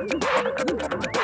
よかった。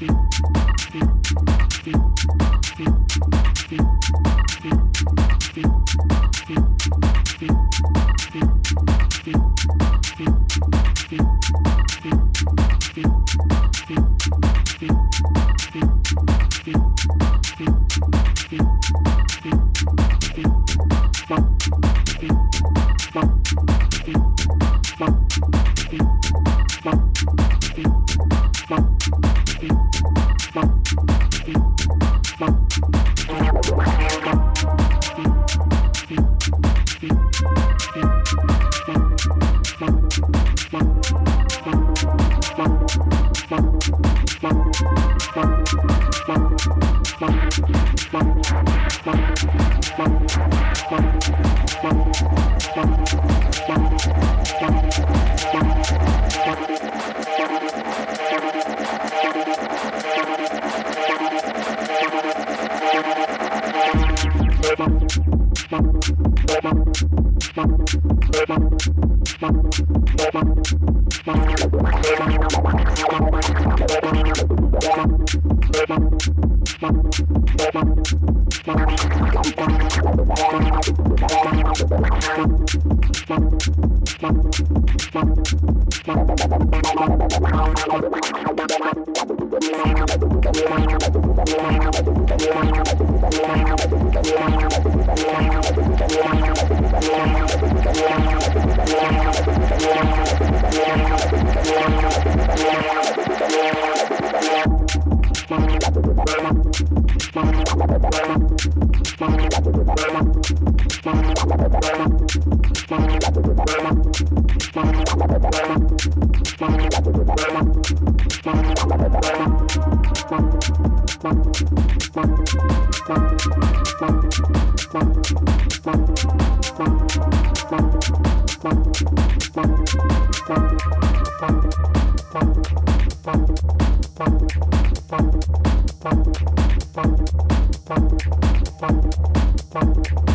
Thank you. Thank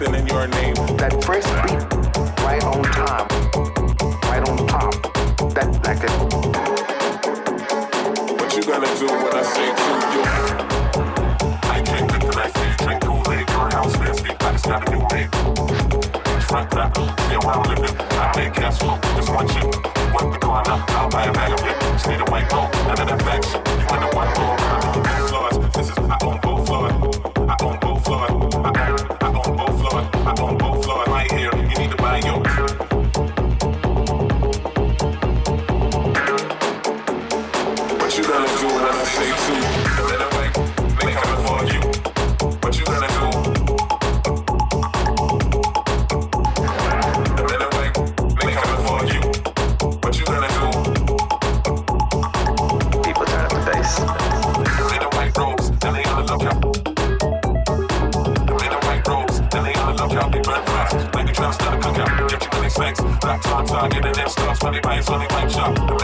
something in your name. That first beat, right on time, right on top. That like it. What you gonna do when I say to you? I came drink the I see, drink Kool Aid, your house is nasty, I just got a new name. Front that, see where I'm living. I make cash flow, just one chip. Wipe the corner, I'll buy a bag of it. stay the a white coat, none of that back. You want the one floor, I own both floors. This is I own both floors. I own both floors. I own and it starts funny by it's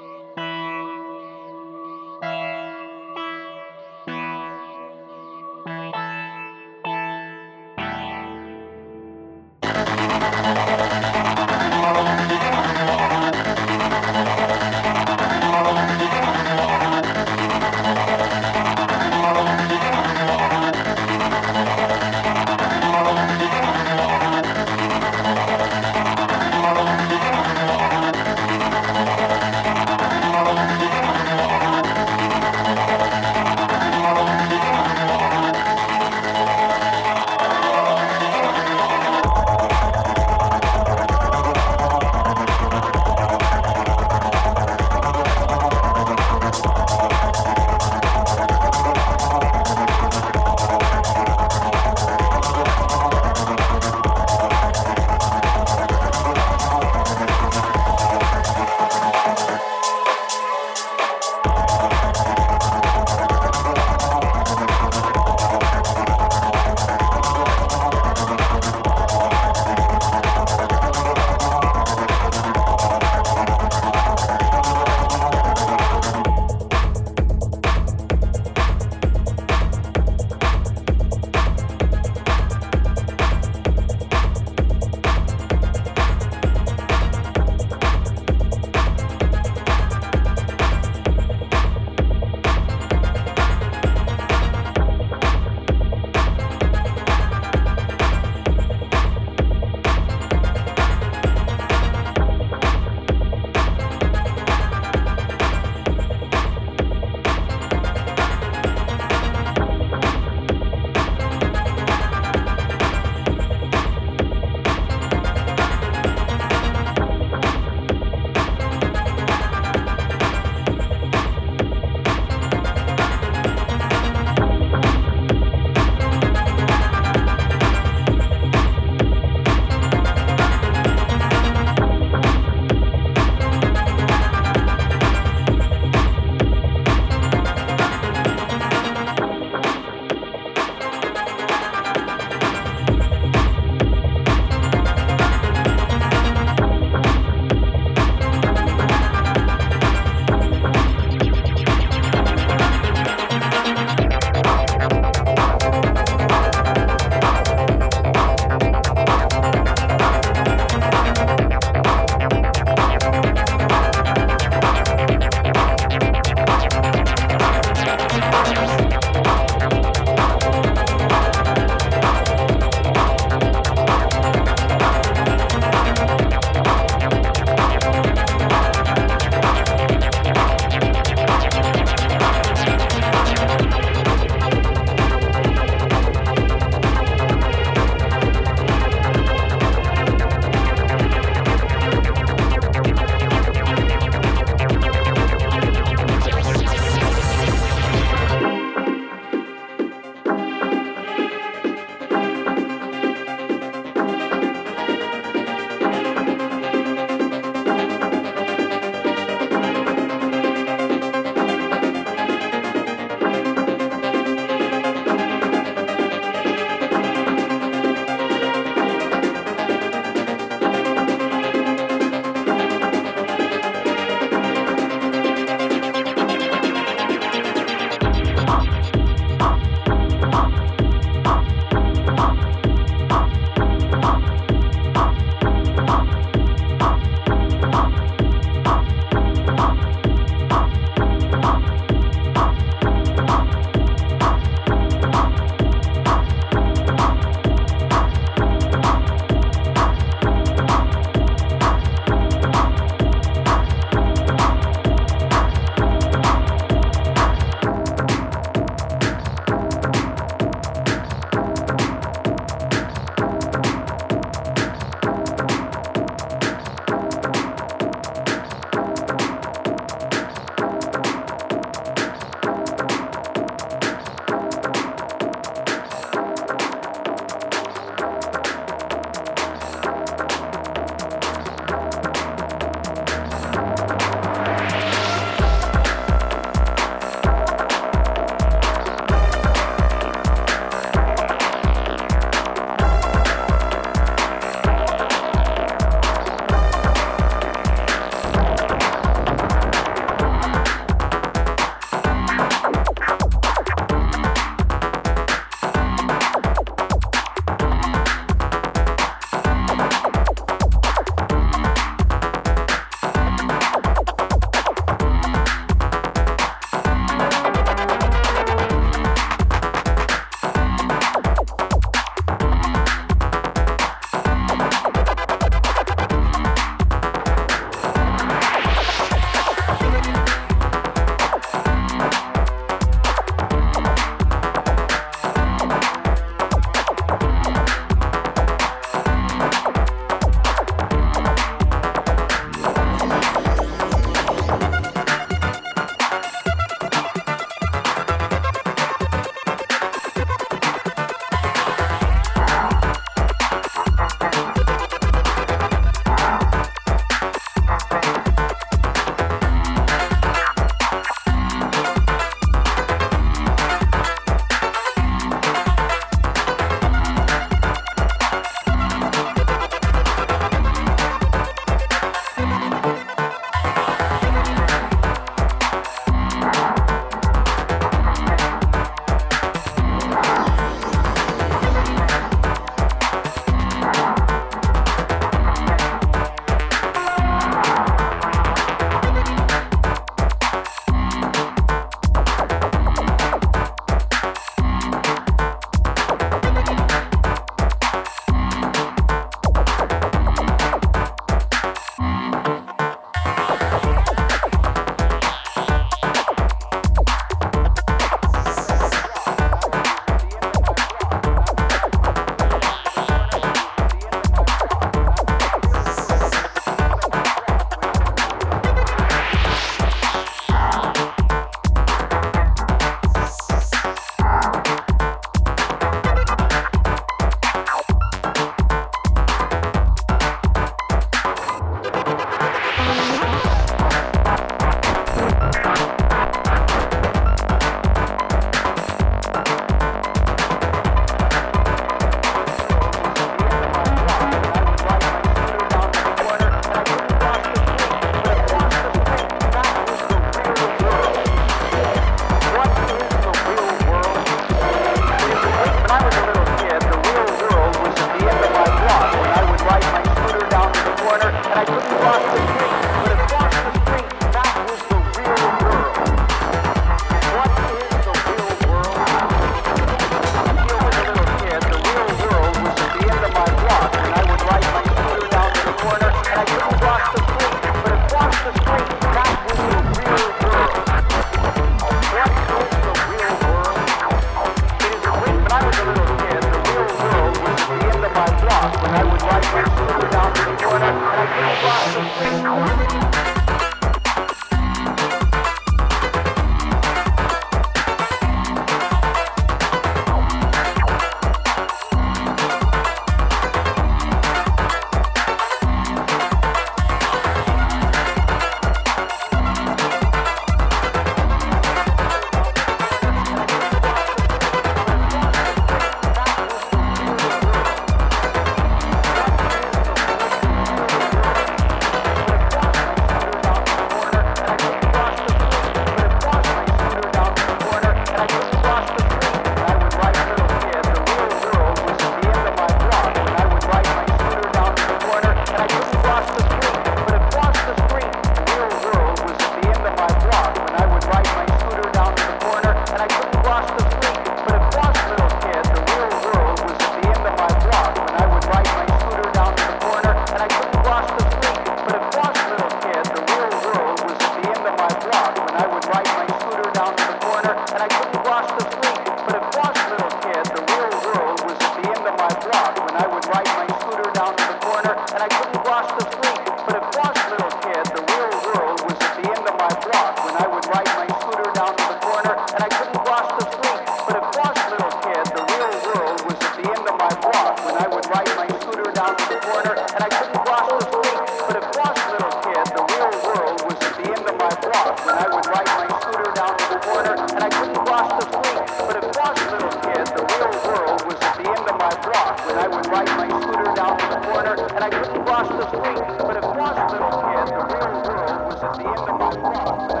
But across Little Kid, the real world was at the end of my block.